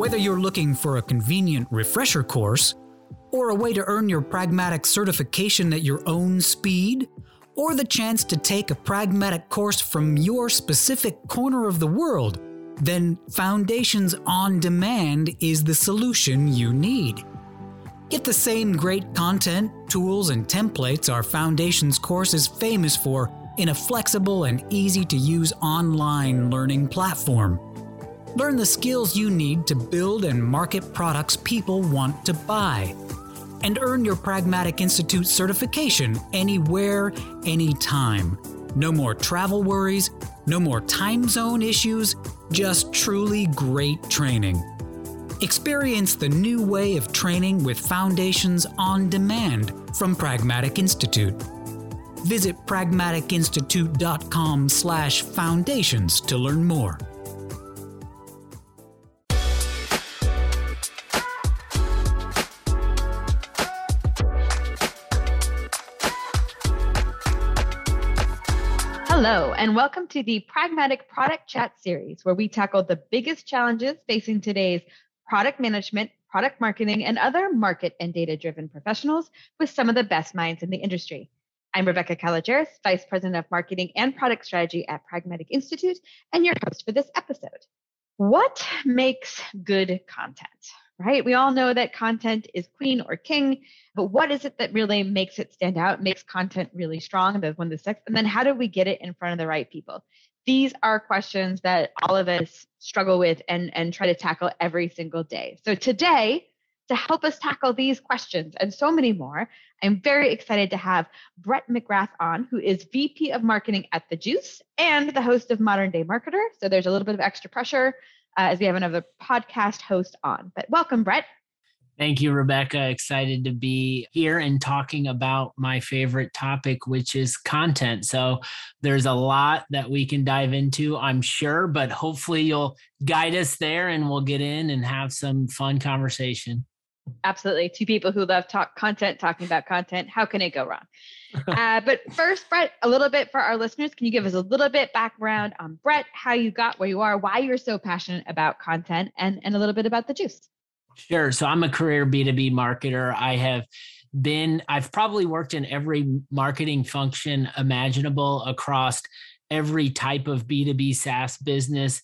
Whether you're looking for a convenient refresher course, or a way to earn your pragmatic certification at your own speed, or the chance to take a pragmatic course from your specific corner of the world, then Foundations on Demand is the solution you need. Get the same great content, tools, and templates our Foundations course is famous for in a flexible and easy to use online learning platform. Learn the skills you need to build and market products people want to buy. And earn your Pragmatic Institute certification anywhere, anytime. No more travel worries, no more time zone issues, just truly great training. Experience the new way of training with Foundations on Demand from Pragmatic Institute. Visit pragmaticinstitute.com/foundations to learn more. Hello, and welcome to the Pragmatic Product Chat series, where we tackle the biggest challenges facing today's product management, product marketing, and other market and data driven professionals with some of the best minds in the industry. I'm Rebecca Kalogeris, Vice President of Marketing and Product Strategy at Pragmatic Institute, and your host for this episode. What makes good content? Right? We all know that content is queen or king, but what is it that really makes it stand out, makes content really strong, and one of the six, and then how do we get it in front of the right people? These are questions that all of us struggle with and, and try to tackle every single day. So today, to help us tackle these questions and so many more, I'm very excited to have Brett McGrath on, who is VP of Marketing at The Juice and the host of Modern Day Marketer. So there's a little bit of extra pressure uh, as we have another podcast host on. But welcome, Brett. Thank you, Rebecca. Excited to be here and talking about my favorite topic, which is content. So, there's a lot that we can dive into, I'm sure, but hopefully you'll guide us there and we'll get in and have some fun conversation. Absolutely. Two people who love talk content, talking about content. How can it go wrong? uh, but first, Brett, a little bit for our listeners. Can you give us a little bit background on Brett, how you got where you are, why you're so passionate about content, and, and a little bit about the juice? Sure. So I'm a career B2B marketer. I have been, I've probably worked in every marketing function imaginable across every type of B2B SaaS business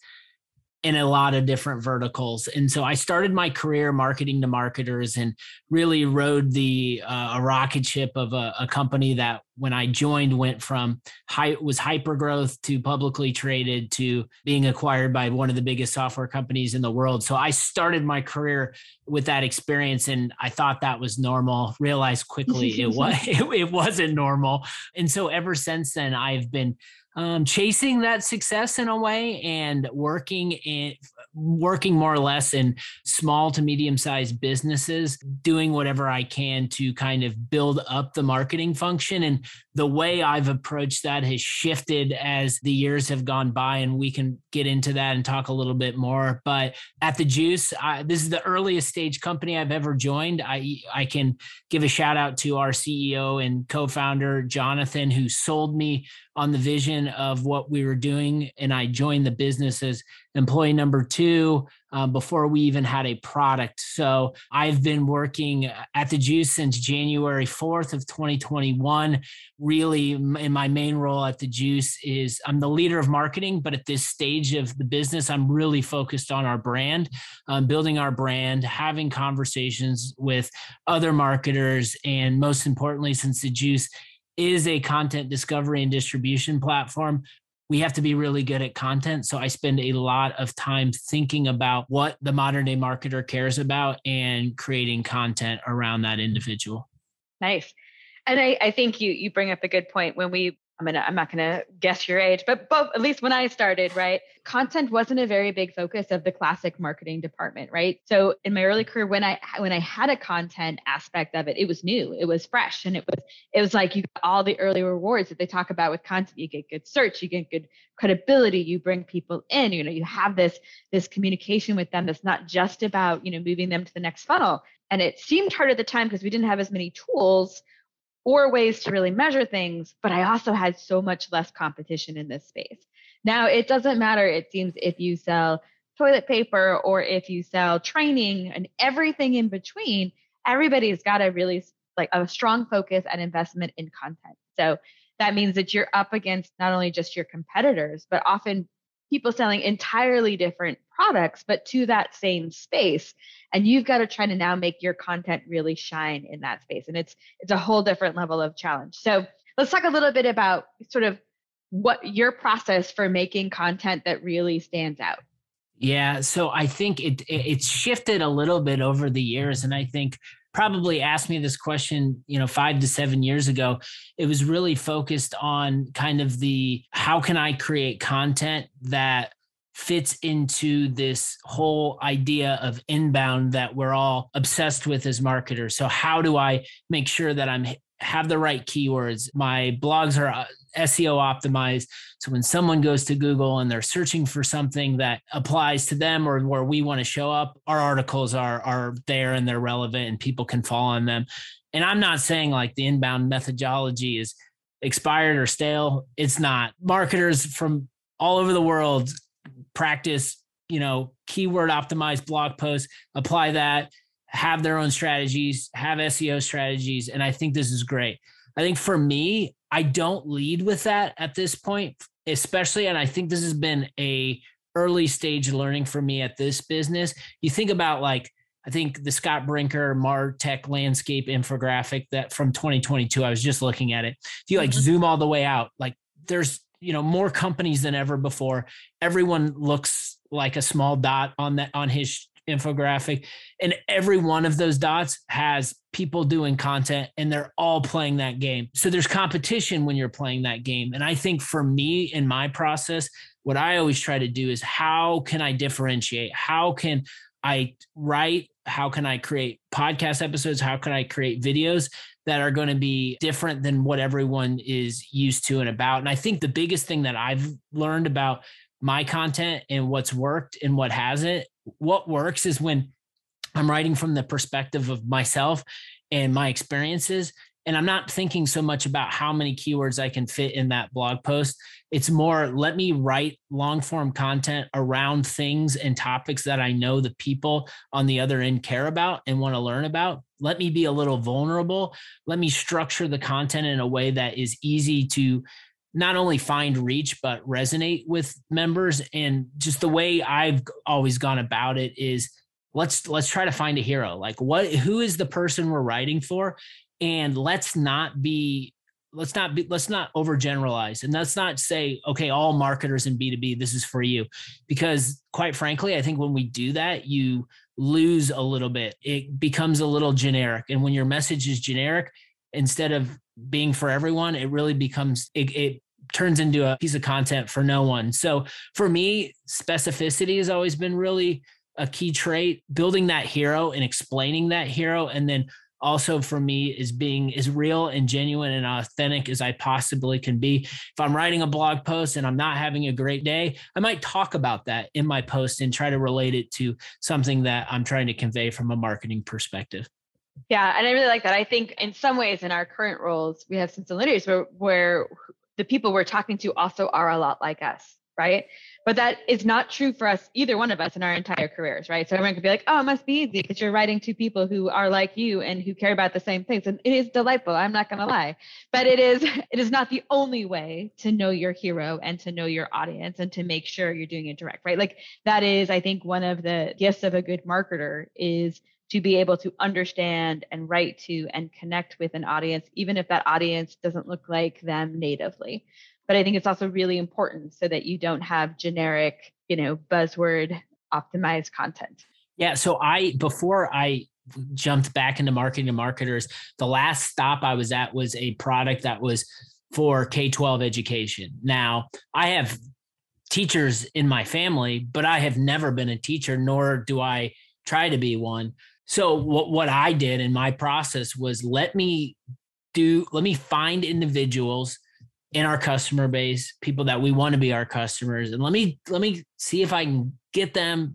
in a lot of different verticals. And so I started my career marketing to marketers and really rode the uh, a rocket ship of a, a, company that when I joined went from high was hyper growth to publicly traded to being acquired by one of the biggest software companies in the world. So I started my career with that experience and I thought that was normal. Realized quickly it was it, it wasn't normal. And so ever since then I've been um, chasing that success in a way and working in working more or less in small to medium sized businesses doing whatever i can to kind of build up the marketing function. And the way i've approached that has shifted as the years have gone by and we can get into that and talk a little bit more. But at the juice I, this is the earliest stage company i've ever joined. I i can give a shout out to our ceo and co-founder jonathan who sold me on the vision of what we were doing. And I joined the business as employee number two um, before we even had a product. So I've been working at the Juice since January 4th of 2021. Really, in my main role at the Juice is I'm the leader of marketing, but at this stage of the business, I'm really focused on our brand, um, building our brand, having conversations with other marketers, and most importantly, since the Juice is a content discovery and distribution platform we have to be really good at content. So I spend a lot of time thinking about what the modern day marketer cares about and creating content around that individual. Nice. And I, I think you you bring up a good point when we I'm gonna I'm not gonna guess your age, but both at least when I started, right? Content wasn't a very big focus of the classic marketing department, right? So in my early career, when I when I had a content aspect of it, it was new, it was fresh, and it was it was like you got all the early rewards that they talk about with content. You get good search, you get good credibility, you bring people in, you know, you have this this communication with them that's not just about you know moving them to the next funnel. And it seemed hard at the time because we didn't have as many tools or ways to really measure things, but I also had so much less competition in this space. Now, it doesn't matter, it seems, if you sell toilet paper or if you sell training and everything in between, everybody's got a really like a strong focus and investment in content. So that means that you're up against not only just your competitors, but often people selling entirely different products, but to that same space. And you've got to try to now make your content really shine in that space. And it's it's a whole different level of challenge. So let's talk a little bit about sort of what your process for making content that really stands out. Yeah, so I think it it's shifted a little bit over the years, and I think probably asked me this question, you know, five to seven years ago. It was really focused on kind of the how can I create content that fits into this whole idea of inbound that we're all obsessed with as marketers. So how do I make sure that I'm have the right keywords. My blogs are uh, SEO optimized. So when someone goes to Google and they're searching for something that applies to them or where we want to show up, our articles are are there and they're relevant and people can fall on them. And I'm not saying like the inbound methodology is expired or stale. It's not. Marketers from all over the world practice, you know, keyword optimized blog posts, apply that have their own strategies, have SEO strategies. And I think this is great. I think for me, I don't lead with that at this point, especially, and I think this has been a early stage learning for me at this business. You think about like, I think the Scott Brinker Martech landscape infographic that from 2022, I was just looking at it. If you like mm-hmm. zoom all the way out, like there's, you know, more companies than ever before. Everyone looks like a small dot on that on his infographic. And every one of those dots has people doing content and they're all playing that game. So there's competition when you're playing that game. And I think for me in my process, what I always try to do is how can I differentiate? How can I write? How can I create podcast episodes? How can I create videos that are going to be different than what everyone is used to and about? And I think the biggest thing that I've learned about my content and what's worked and what hasn't what works is when I'm writing from the perspective of myself and my experiences. And I'm not thinking so much about how many keywords I can fit in that blog post. It's more let me write long form content around things and topics that I know the people on the other end care about and want to learn about. Let me be a little vulnerable. Let me structure the content in a way that is easy to not only find reach but resonate with members. And just the way i've always gone about it is let's let's try to find a hero. Like what who is the person we're writing for? And let's not be let's not be let's not overgeneralize. And let's not say okay all marketers in b2b this is for you. Because quite frankly i think when we do that you lose a little bit. It becomes a little generic. And when your message is generic instead of being for everyone it really becomes it, it turns into a piece of content for no one. So for me, specificity has always been really a key trait. Building that hero and explaining that hero, and then also for me is being as real and genuine and authentic as I possibly can be. If I'm writing a blog post and I'm not having a great day, I might talk about that in my post and try to relate it to something that I'm trying to convey from a marketing perspective. Yeah, and I really like that. I think in some ways in our current roles, we have some similarities where where the people we're talking to also are a lot like us, right? But that is not true for us, either one of us in our entire careers, right? So everyone could be like, oh, it must be easy because you're writing to people who are like you and who care about the same things. And it is delightful. I'm not gonna lie. But it is it is not the only way to know your hero and to know your audience and to make sure you're doing it direct, right? Like that is, I think, one of the gifts of a good marketer is to be able to understand and write to and connect with an audience, even if that audience doesn't look like them natively. But I think it's also really important so that you don't have generic, you know, buzzword optimized content. Yeah. So I, before I jumped back into marketing to marketers, the last stop I was at was a product that was for K 12 education. Now, I have teachers in my family, but I have never been a teacher, nor do I try to be one. So what what I did in my process was let me do let me find individuals in our customer base, people that we want to be our customers, and let me let me see if I can get them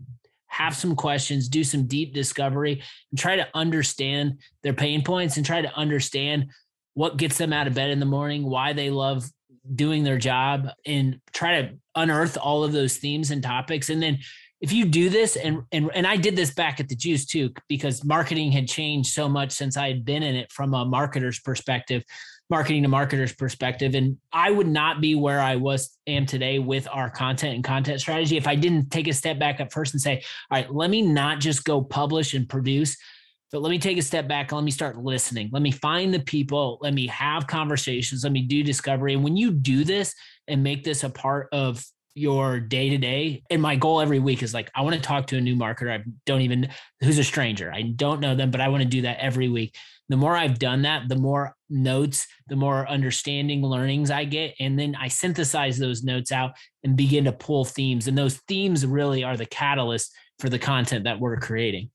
have some questions, do some deep discovery, and try to understand their pain points and try to understand what gets them out of bed in the morning, why they love doing their job, and try to unearth all of those themes and topics, and then if you do this and and and I did this back at the juice too because marketing had changed so much since I had been in it from a marketer's perspective marketing to marketer's perspective and I would not be where I was am today with our content and content strategy if I didn't take a step back at first and say all right let me not just go publish and produce but let me take a step back and let me start listening. Let me find the people. Let me have conversations. Let me do discovery. And when you do this and make this a part of your day to day. And my goal every week is like, I want to talk to a new marketer. I don't even, who's a stranger. I don't know them, but I want to do that every week. The more I've done that, the more notes, the more understanding learnings I get. And then I synthesize those notes out and begin to pull themes. And those themes really are the catalyst for the content that we're creating.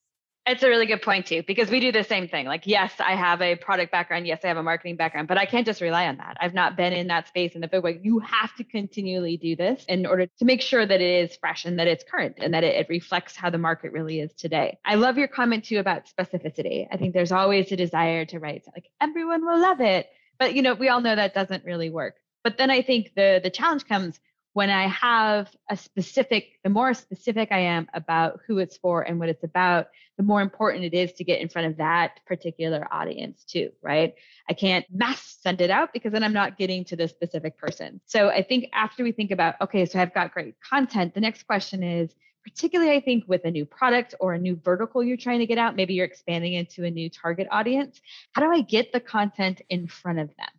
It's a really good point too, because we do the same thing. Like, yes, I have a product background. Yes, I have a marketing background, but I can't just rely on that. I've not been in that space in the big way. You have to continually do this in order to make sure that it is fresh and that it's current and that it, it reflects how the market really is today. I love your comment too about specificity. I think there's always a desire to write like everyone will love it, but you know, we all know that doesn't really work. But then I think the the challenge comes when I have a specific, the more specific I am about who it's for and what it's about, the more important it is to get in front of that particular audience too, right? I can't mass send it out because then I'm not getting to the specific person. So I think after we think about, okay, so I've got great content, the next question is, particularly I think with a new product or a new vertical you're trying to get out, maybe you're expanding into a new target audience. How do I get the content in front of them?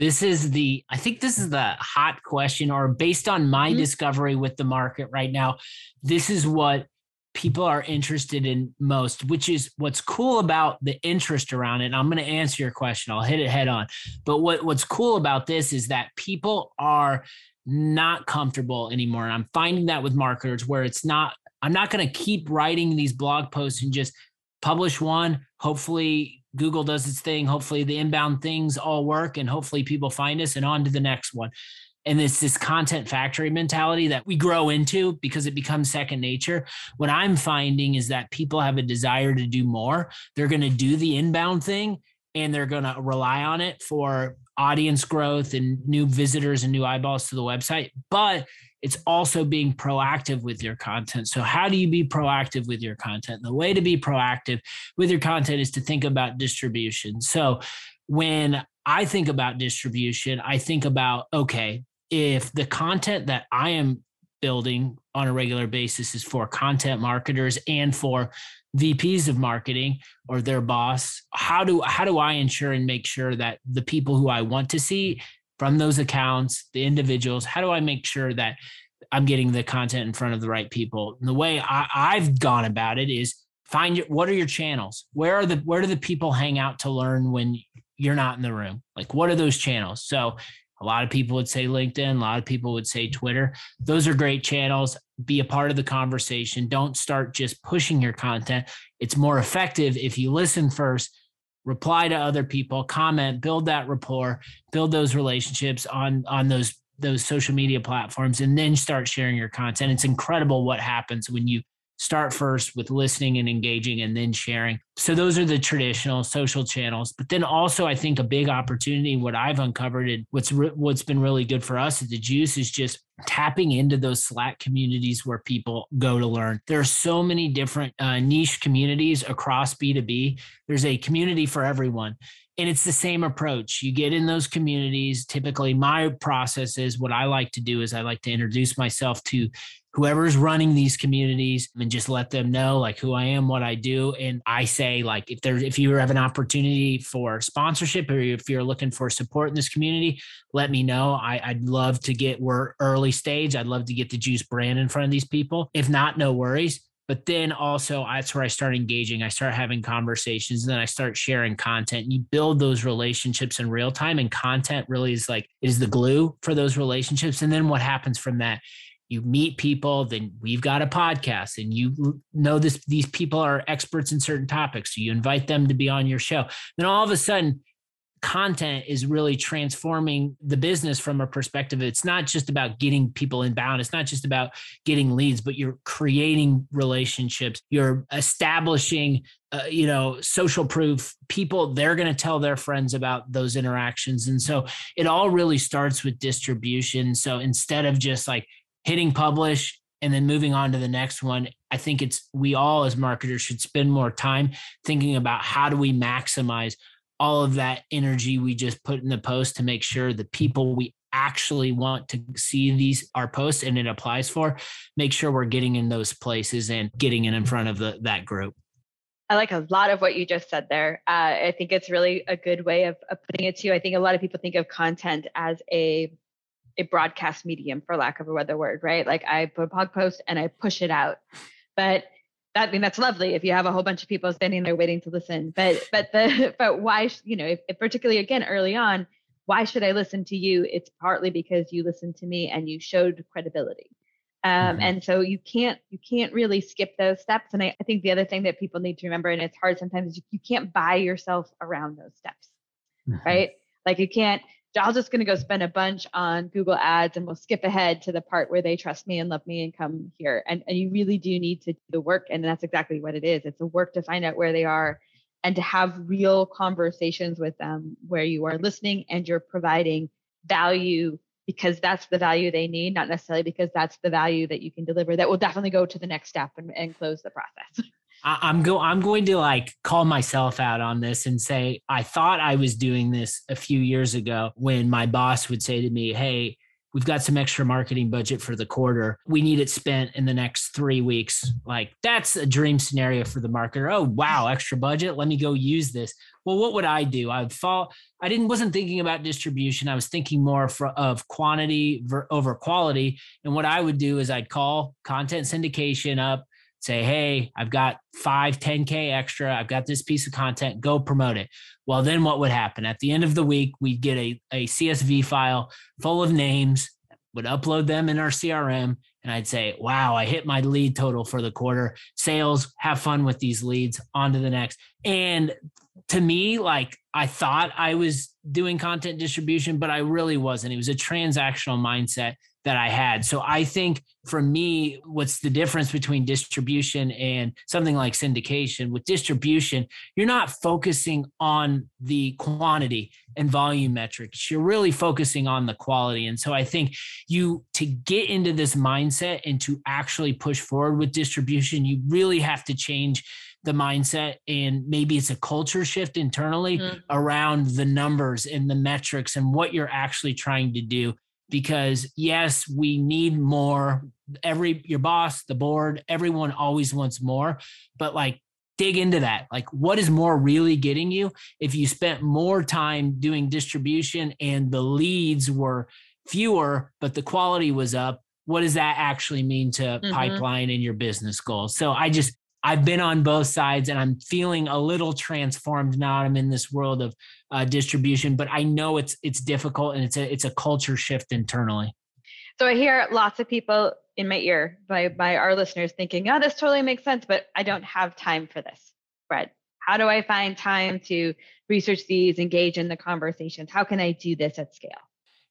This is the, I think this is the hot question, or based on my mm-hmm. discovery with the market right now, this is what people are interested in most, which is what's cool about the interest around it. And I'm going to answer your question. I'll hit it head on. But what, what's cool about this is that people are not comfortable anymore. And I'm finding that with marketers where it's not, I'm not going to keep writing these blog posts and just publish one, hopefully Google does its thing. Hopefully, the inbound things all work, and hopefully, people find us and on to the next one. And it's this content factory mentality that we grow into because it becomes second nature. What I'm finding is that people have a desire to do more. They're going to do the inbound thing and they're going to rely on it for audience growth and new visitors and new eyeballs to the website. But it's also being proactive with your content. So, how do you be proactive with your content? The way to be proactive with your content is to think about distribution. So, when I think about distribution, I think about okay, if the content that I am building on a regular basis is for content marketers and for VPs of marketing or their boss, how do how do I ensure and make sure that the people who I want to see from those accounts, the individuals, how do I make sure that I'm getting the content in front of the right people? And the way I, have gone about it is find your, what are your channels? Where are the where do the people hang out to learn when you're not in the room? Like what are those channels? So a lot of people would say LinkedIn, a lot of people would say Twitter. Those are great channels. Be a part of the conversation. Don't start just pushing your content. It's more effective if you listen first reply to other people, comment, build that rapport, build those relationships on on those those social media platforms and then start sharing your content. It's incredible what happens when you start first with listening and engaging and then sharing. So those are the traditional social channels. But then also I think a big opportunity what I've uncovered and what's re- what's been really good for us at the Juice is just tapping into those Slack communities where people go to learn. There are so many different uh, niche communities across B2B. There's a community for everyone and it's the same approach you get in those communities typically my process is what i like to do is i like to introduce myself to whoever's running these communities and just let them know like who I am, what I do. And I say like if there's if you have an opportunity for sponsorship or if you're looking for support in this community, let me know. I, would love to get we're early stage. I'd love to get the juice brand in front of these people. If not, no worries. But then also that's where I start engaging. I start having conversations, and then I start sharing content. You build those relationships in real time, and content really is like is the glue for those relationships. And then what happens from that you meet people then we've got a podcast and you know this these people are experts in certain topics so you invite them to be on your show. Then all of a sudden content is really transforming the business from a perspective. It's not just about getting people inbound it's not just about getting leads but you're creating relationships you're establishing uh, you know social proof people they're going to tell their friends about those interactions. And so it all really starts with distribution. So instead of just like hitting publish and then moving on to the next one i think it's we all as marketers should spend more time thinking about how do we maximize all of that energy we just put in the post to make sure the people we actually want to see these our posts and it applies for make sure we're getting in those places and getting in in front of the, that group I like a lot of what you just said there. Uh, I think it's really a good way of, of putting it too. I think a lot of people think of content as a a broadcast medium, for lack of a better word, right? Like I put a blog post and I push it out, but that I mean that's lovely if you have a whole bunch of people standing there waiting to listen. But but the but why you know if, if particularly again early on, why should I listen to you? It's partly because you listened to me and you showed credibility. Um, mm-hmm. And so you can't you can't really skip those steps. And I, I, think the other thing that people need to remember, and it's hard sometimes, you, you can't buy yourself around those steps, mm-hmm. right? Like you can't. I'm just going to go spend a bunch on Google Ads, and we'll skip ahead to the part where they trust me and love me and come here. And and you really do need to do the work, and that's exactly what it is. It's a work to find out where they are, and to have real conversations with them where you are listening and you're providing value because that's the value they need, not necessarily because that's the value that you can deliver. That will definitely go to the next step and, and close the process. I'm go I'm going to like call myself out on this and say I thought I was doing this a few years ago when my boss would say to me, "Hey, we've got some extra marketing budget for the quarter. We need it spent in the next three weeks. Like that's a dream scenario for the marketer. Oh, wow, extra budget. Let me go use this. Well, what would I do? I'd fall. I didn't wasn't thinking about distribution. I was thinking more for, of quantity over quality. And what I would do is I'd call content syndication up, say, hey, I've got five, 10K extra. I've got this piece of content. Go promote it. Well, then what would happen? At the end of the week, we'd get a, a CSV file full of names, would upload them in our CRM, and I'd say, wow, I hit my lead total for the quarter. Sales, have fun with these leads, on to the next. And to me, like I thought I was doing content distribution, but I really wasn't. It was a transactional mindset that I had. So I think for me, what's the difference between distribution and something like syndication? With distribution, you're not focusing on the quantity and volume metrics. You're really focusing on the quality. And so I think you to get into this mindset and to actually push forward with distribution, you really have to change the mindset and maybe it's a culture shift internally mm-hmm. around the numbers and the metrics and what you're actually trying to do because yes, we need more. Every your boss, the board, everyone always wants more, but like dig into that. Like, what is more really getting you? If you spent more time doing distribution and the leads were fewer, but the quality was up, what does that actually mean to mm-hmm. pipeline and your business goals? So I just I've been on both sides and I'm feeling a little transformed now. I'm in this world of uh, distribution, but I know it's it's difficult and it's a it's a culture shift internally. So I hear lots of people in my ear by by our listeners thinking, "Oh, this totally makes sense, but I don't have time for this." Brett, how do I find time to research these, engage in the conversations? How can I do this at scale?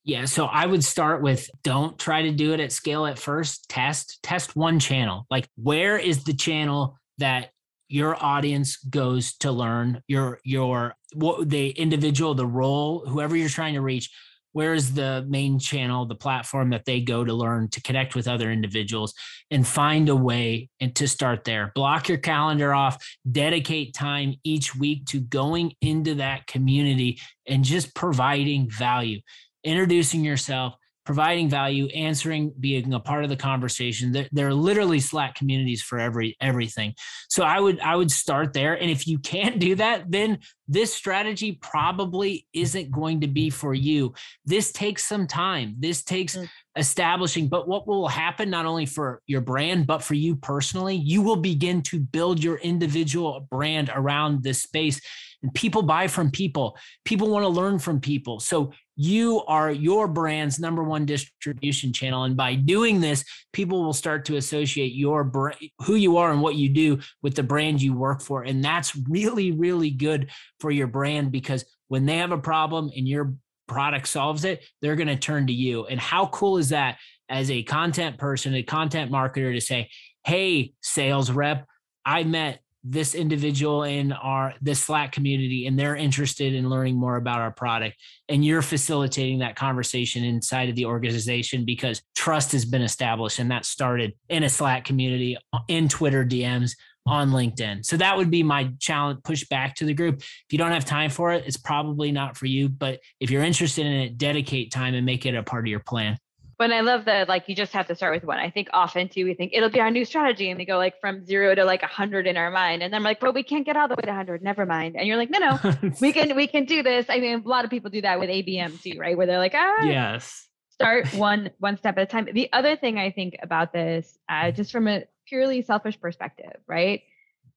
Yeah, so I would start with don't try to do it at scale at first. Test, test one channel. Like, where is the channel that your audience goes to learn your your what the individual the role whoever you're trying to reach where is the main channel the platform that they go to learn to connect with other individuals and find a way and to start there block your calendar off dedicate time each week to going into that community and just providing value introducing yourself providing value, answering, being a part of the conversation. There, there, are literally Slack communities for every everything. So I would I would start there. And if you can't do that, then this strategy probably isn't going to be for you. This takes some time. This takes mm. establishing. But what will happen not only for your brand, but for you personally, you will begin to build your individual brand around this space. And people buy from people. People want to learn from people. So you are your brand's number one distribution channel and by doing this people will start to associate your brand who you are and what you do with the brand you work for and that's really really good for your brand because when they have a problem and your product solves it they're going to turn to you. And how cool is that as a content person a content marketer to say hey sales rep i met this individual in our this Slack community and they're interested in learning more about our product. And you're facilitating that conversation inside of the organization because trust has been established and that started in a Slack community in Twitter DMs on LinkedIn. So that would be my challenge push back to the group. If you don't have time for it, it's probably not for you, but if you're interested in it, dedicate time and make it a part of your plan. But I love that like you just have to start with one. I think often too we think it'll be our new strategy and we go like from zero to like a hundred in our mind. And then I'm like, but we can't get all the way to hundred. Never mind. And you're like, no, no, we can we can do this. I mean, a lot of people do that with ABM too, right? Where they're like, ah yes. Start one one step at a time. The other thing I think about this, uh, just from a purely selfish perspective, right?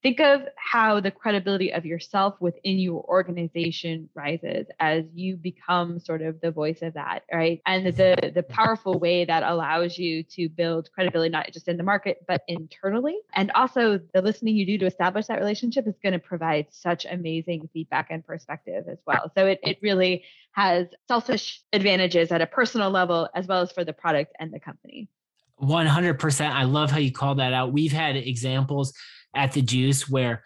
think of how the credibility of yourself within your organization rises as you become sort of the voice of that right? And the the powerful way that allows you to build credibility not just in the market but internally. And also the listening you do to establish that relationship is going to provide such amazing feedback and perspective as well. So it, it really has selfish advantages at a personal level as well as for the product and the company 100% i love how you call that out. We've had examples at the juice where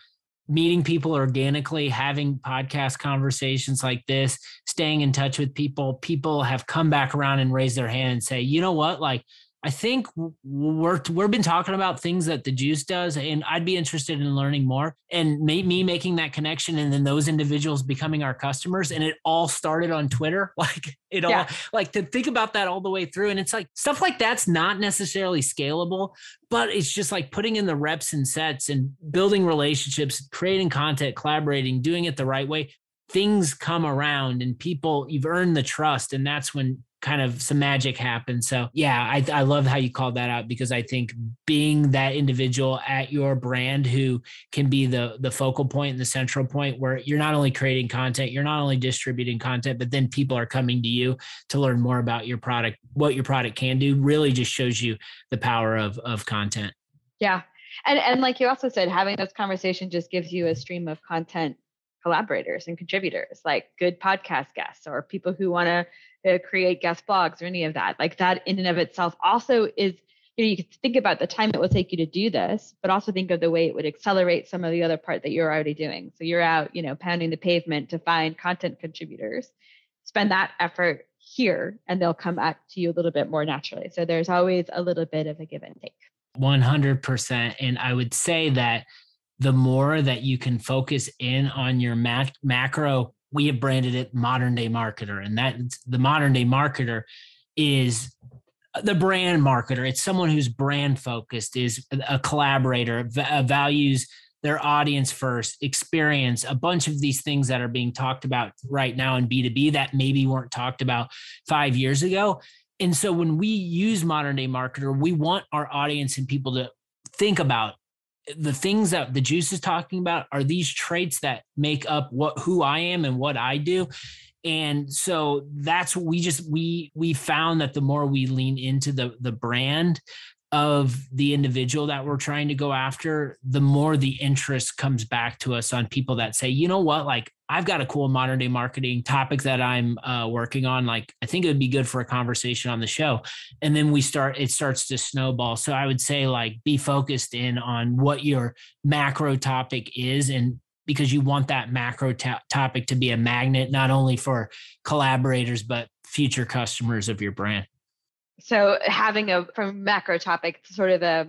meeting people organically, having podcast conversations like this, staying in touch with people, people have come back around and raised their hand and say, you know what, like I think we're we've been talking about things that the juice does, and I'd be interested in learning more. And me making that connection, and then those individuals becoming our customers, and it all started on Twitter. Like it all, like to think about that all the way through, and it's like stuff like that's not necessarily scalable, but it's just like putting in the reps and sets and building relationships, creating content, collaborating, doing it the right way things come around and people you've earned the trust and that's when kind of some magic happen. So yeah, I, I love how you called that out because I think being that individual at your brand who can be the the focal point and the central point where you're not only creating content, you're not only distributing content, but then people are coming to you to learn more about your product, what your product can do, really just shows you the power of of content. Yeah. And and like you also said, having this conversation just gives you a stream of content collaborators and contributors like good podcast guests or people who want to uh, create guest blogs or any of that. Like that in and of itself also is, you know, you can think about the time it will take you to do this, but also think of the way it would accelerate some of the other part that you're already doing. So you're out, you know, pounding the pavement to find content contributors. Spend that effort here and they'll come back to you a little bit more naturally. So there's always a little bit of a give and take. 100%. And I would say that the more that you can focus in on your mac- macro we have branded it modern day marketer and that the modern day marketer is the brand marketer. It's someone who's brand focused is a collaborator uh, values their audience first experience a bunch of these things that are being talked about right now in b2b that maybe weren't talked about five years ago. And so when we use modern day marketer we want our audience and people to think about the things that the juice is talking about are these traits that make up what who I am and what I do. And so that's what we just we we found that the more we lean into the the brand of the individual that we're trying to go after, the more the interest comes back to us on people that say, you know what, like I've got a cool modern day marketing topic that I'm uh, working on. Like I think it would be good for a conversation on the show. And then we start, it starts to snowball. So I would say like be focused in on what your macro topic is and because you want that macro topic to be a magnet not only for collaborators but future customers of your brand so having a from macro topic sort of a,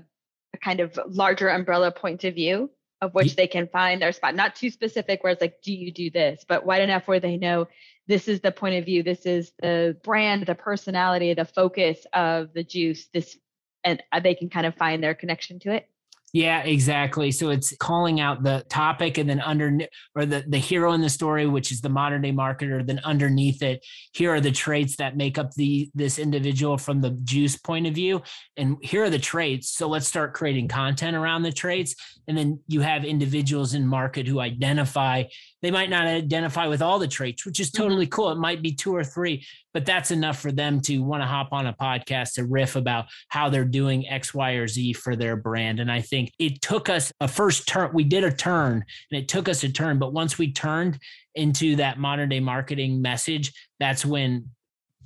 a kind of larger umbrella point of view of which they can find their spot not too specific where it's like do you do this? But wide enough where they know this is the point of view this is the brand the personality the focus of the juice this and uh, they can kind of find their connection to it yeah, exactly. So it's calling out the topic and then under or the, the hero in the story, which is the modern day marketer, then underneath it, here are the traits that make up the this individual from the juice point of view. And here are the traits. So let's start creating content around the traits. And then you have individuals in market who identify, they might not identify with all the traits, which is mm-hmm. totally mm-hmm. cool. It might be two or three, but that's enough for them to want to hop on a podcast to riff about how they're doing X, Y, or Z for their brand. And I think it took us a first turn. We did a turn and it took us a turn. But once we turned into that modern day marketing message, that's when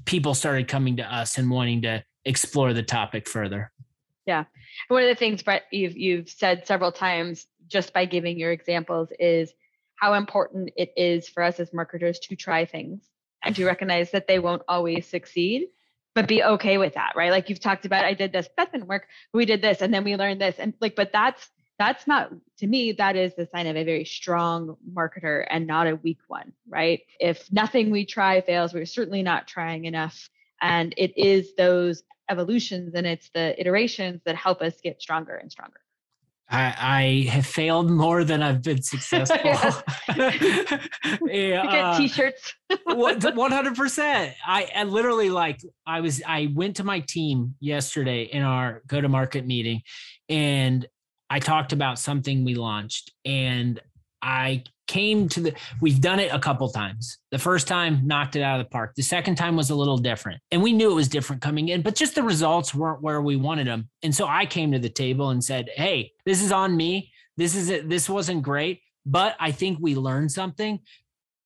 people started coming to us and wanting to explore the topic further. Yeah. One of the things, Brett, you've you've said several times just by giving your examples is how important it is for us as marketers to try things and to recognize that they won't always succeed but be okay with that right? Like you've talked about i did this that didn't work we did this and then we learned this and like but that's that's not to me that is the sign of a very strong marketer and not a weak one right? If nothing we try fails we're certainly not trying enough and it is those evolutions and it's the iterations that help us get stronger and stronger I, I have failed more than I've been successful. yeah, get uh, t-shirts. One hundred percent. I, I literally like I was I went to my team yesterday in our go to market meeting, and I talked about something we launched, and I came to the we've done it a couple times. The first time knocked it out of the park. The second time was a little different. And we knew it was different coming in, but just the results weren't where we wanted them. And so I came to the table and said, "Hey, this is on me. This is it. This wasn't great, but I think we learned something.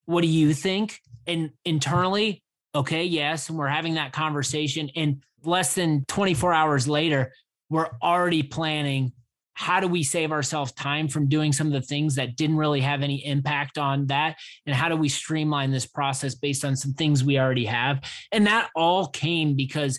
What do you think?" And internally, okay, yes, and we're having that conversation and less than 24 hours later, we're already planning how do we save ourselves time from doing some of the things that didn't really have any impact on that? And how do we streamline this process based on some things we already have? And that all came because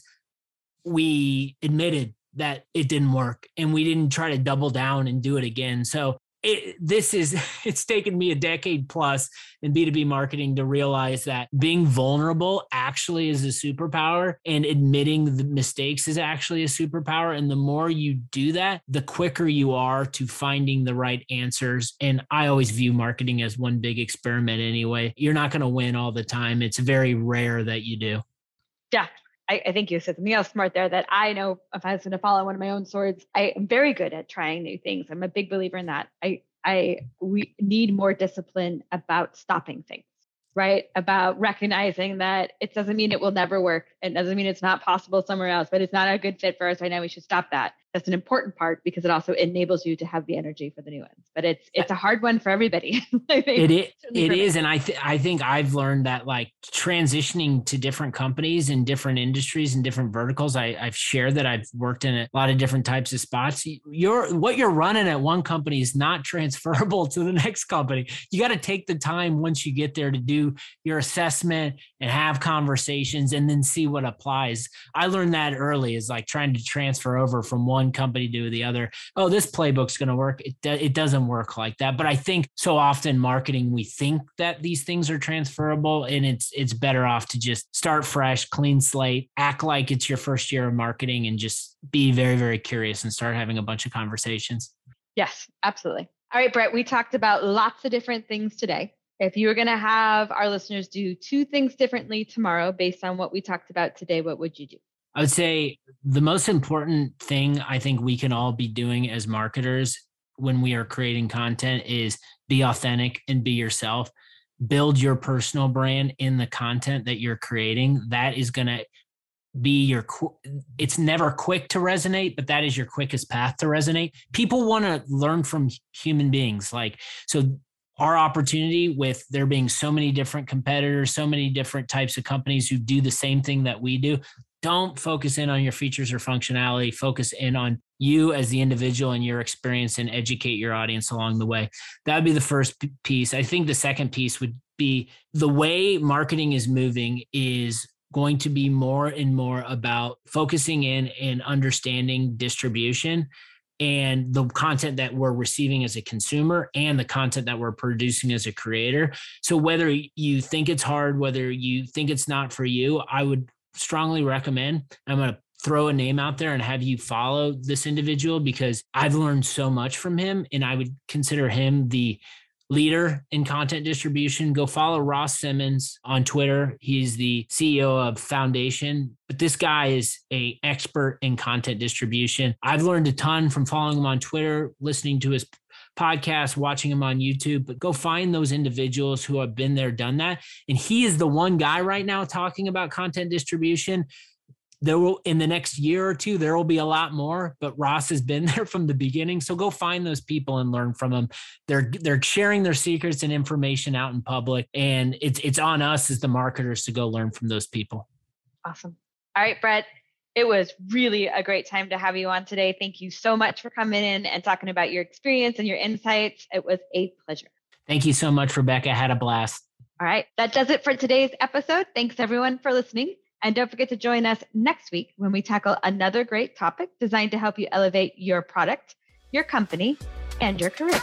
we admitted that it didn't work and we didn't try to double down and do it again. So it, this is it's taken me a decade plus in b2b marketing to realize that being vulnerable actually is a superpower and admitting the mistakes is actually a superpower. And the more you do that the quicker you are to finding the right answers. And i always view marketing as one big experiment anyway. You're not going to win all the time. It's very rare that you do. Yeah I, I, think you said something else smart there that I know if I was going to follow one of my own swords, I am very good at trying new things. I'm a big believer in that. I, I, we need more discipline about stopping things right? About recognizing that it doesn't mean it will never work. It doesn't mean it's not possible somewhere else, but it's not a good fit for us right now. We should stop that. That's an important part because it also enables you to have the energy for the new ones. But it's it's a hard one for everybody. it is, it is, and I th- I think I've learned that like transitioning to different companies in different industries and different verticals. I, I've shared that I've worked in a lot of different types of spots. You're what you're running at one company is not transferable to the next company. You got to take the time once you get there to do your assessment and have conversations and then see what applies. I learned that early is like trying to transfer over from one company do the other. Oh, this playbook's going to work. It, it doesn't work like that. But I think so often marketing, we think that these things are transferable and it's, it's better off to just start fresh, clean slate, act like it's your first year of marketing and just be very, very curious and start having a bunch of conversations. Yes, absolutely. All right, Brett, we talked about lots of different things today. If you were going to have our listeners do two things differently tomorrow based on what we talked about today, what would you do? I would say the most important thing I think we can all be doing as marketers when we are creating content is be authentic and be yourself. Build your personal brand in the content that you're creating. That is going to be your it's never quick to resonate but that is your quickest path to resonate people want to learn from human beings like so our opportunity with there being so many different competitors, so many different types of companies who do the same thing that we do. Don't focus in on your features or functionality. Focus in on you as the individual and your experience and educate your audience along the way. That would be the first piece. I think the second piece would be the way marketing is moving is going to be more and more about focusing in and understanding distribution and the content that we're receiving as a consumer and the content that we're producing as a creator. So whether you think it's hard, whether you think it's not for you, I would strongly recommend. I'm going to throw a name out there and have you follow this individual because I've learned so much from him and I would consider him the leader in content distribution. Go follow Ross Simmonds on Twitter. He's the CEO of Foundation. But this guy is a expert in content distribution. I've learned a ton from following him on Twitter, listening to his podcast, watching him on YouTube, but go find those individuals who have been there, done that. And he is the one guy right now talking about content distribution. There will in the next year or two there will be a lot more but ross has been there from the beginning. So go find those people and learn from them. They're they're sharing their secrets and information out in public and it's it's on us as the marketers to go learn from those people. Awesome. All right brett It was really a great time to have you on today. Thank you so much for coming in and talking about your experience and your insights. It was a pleasure. Thank you so much, Rebecca. I had a blast. All right. That does it for today's episode. Thanks everyone for listening. And don't forget to join us next week when we tackle another great topic designed to help you elevate your product, your company, and your career.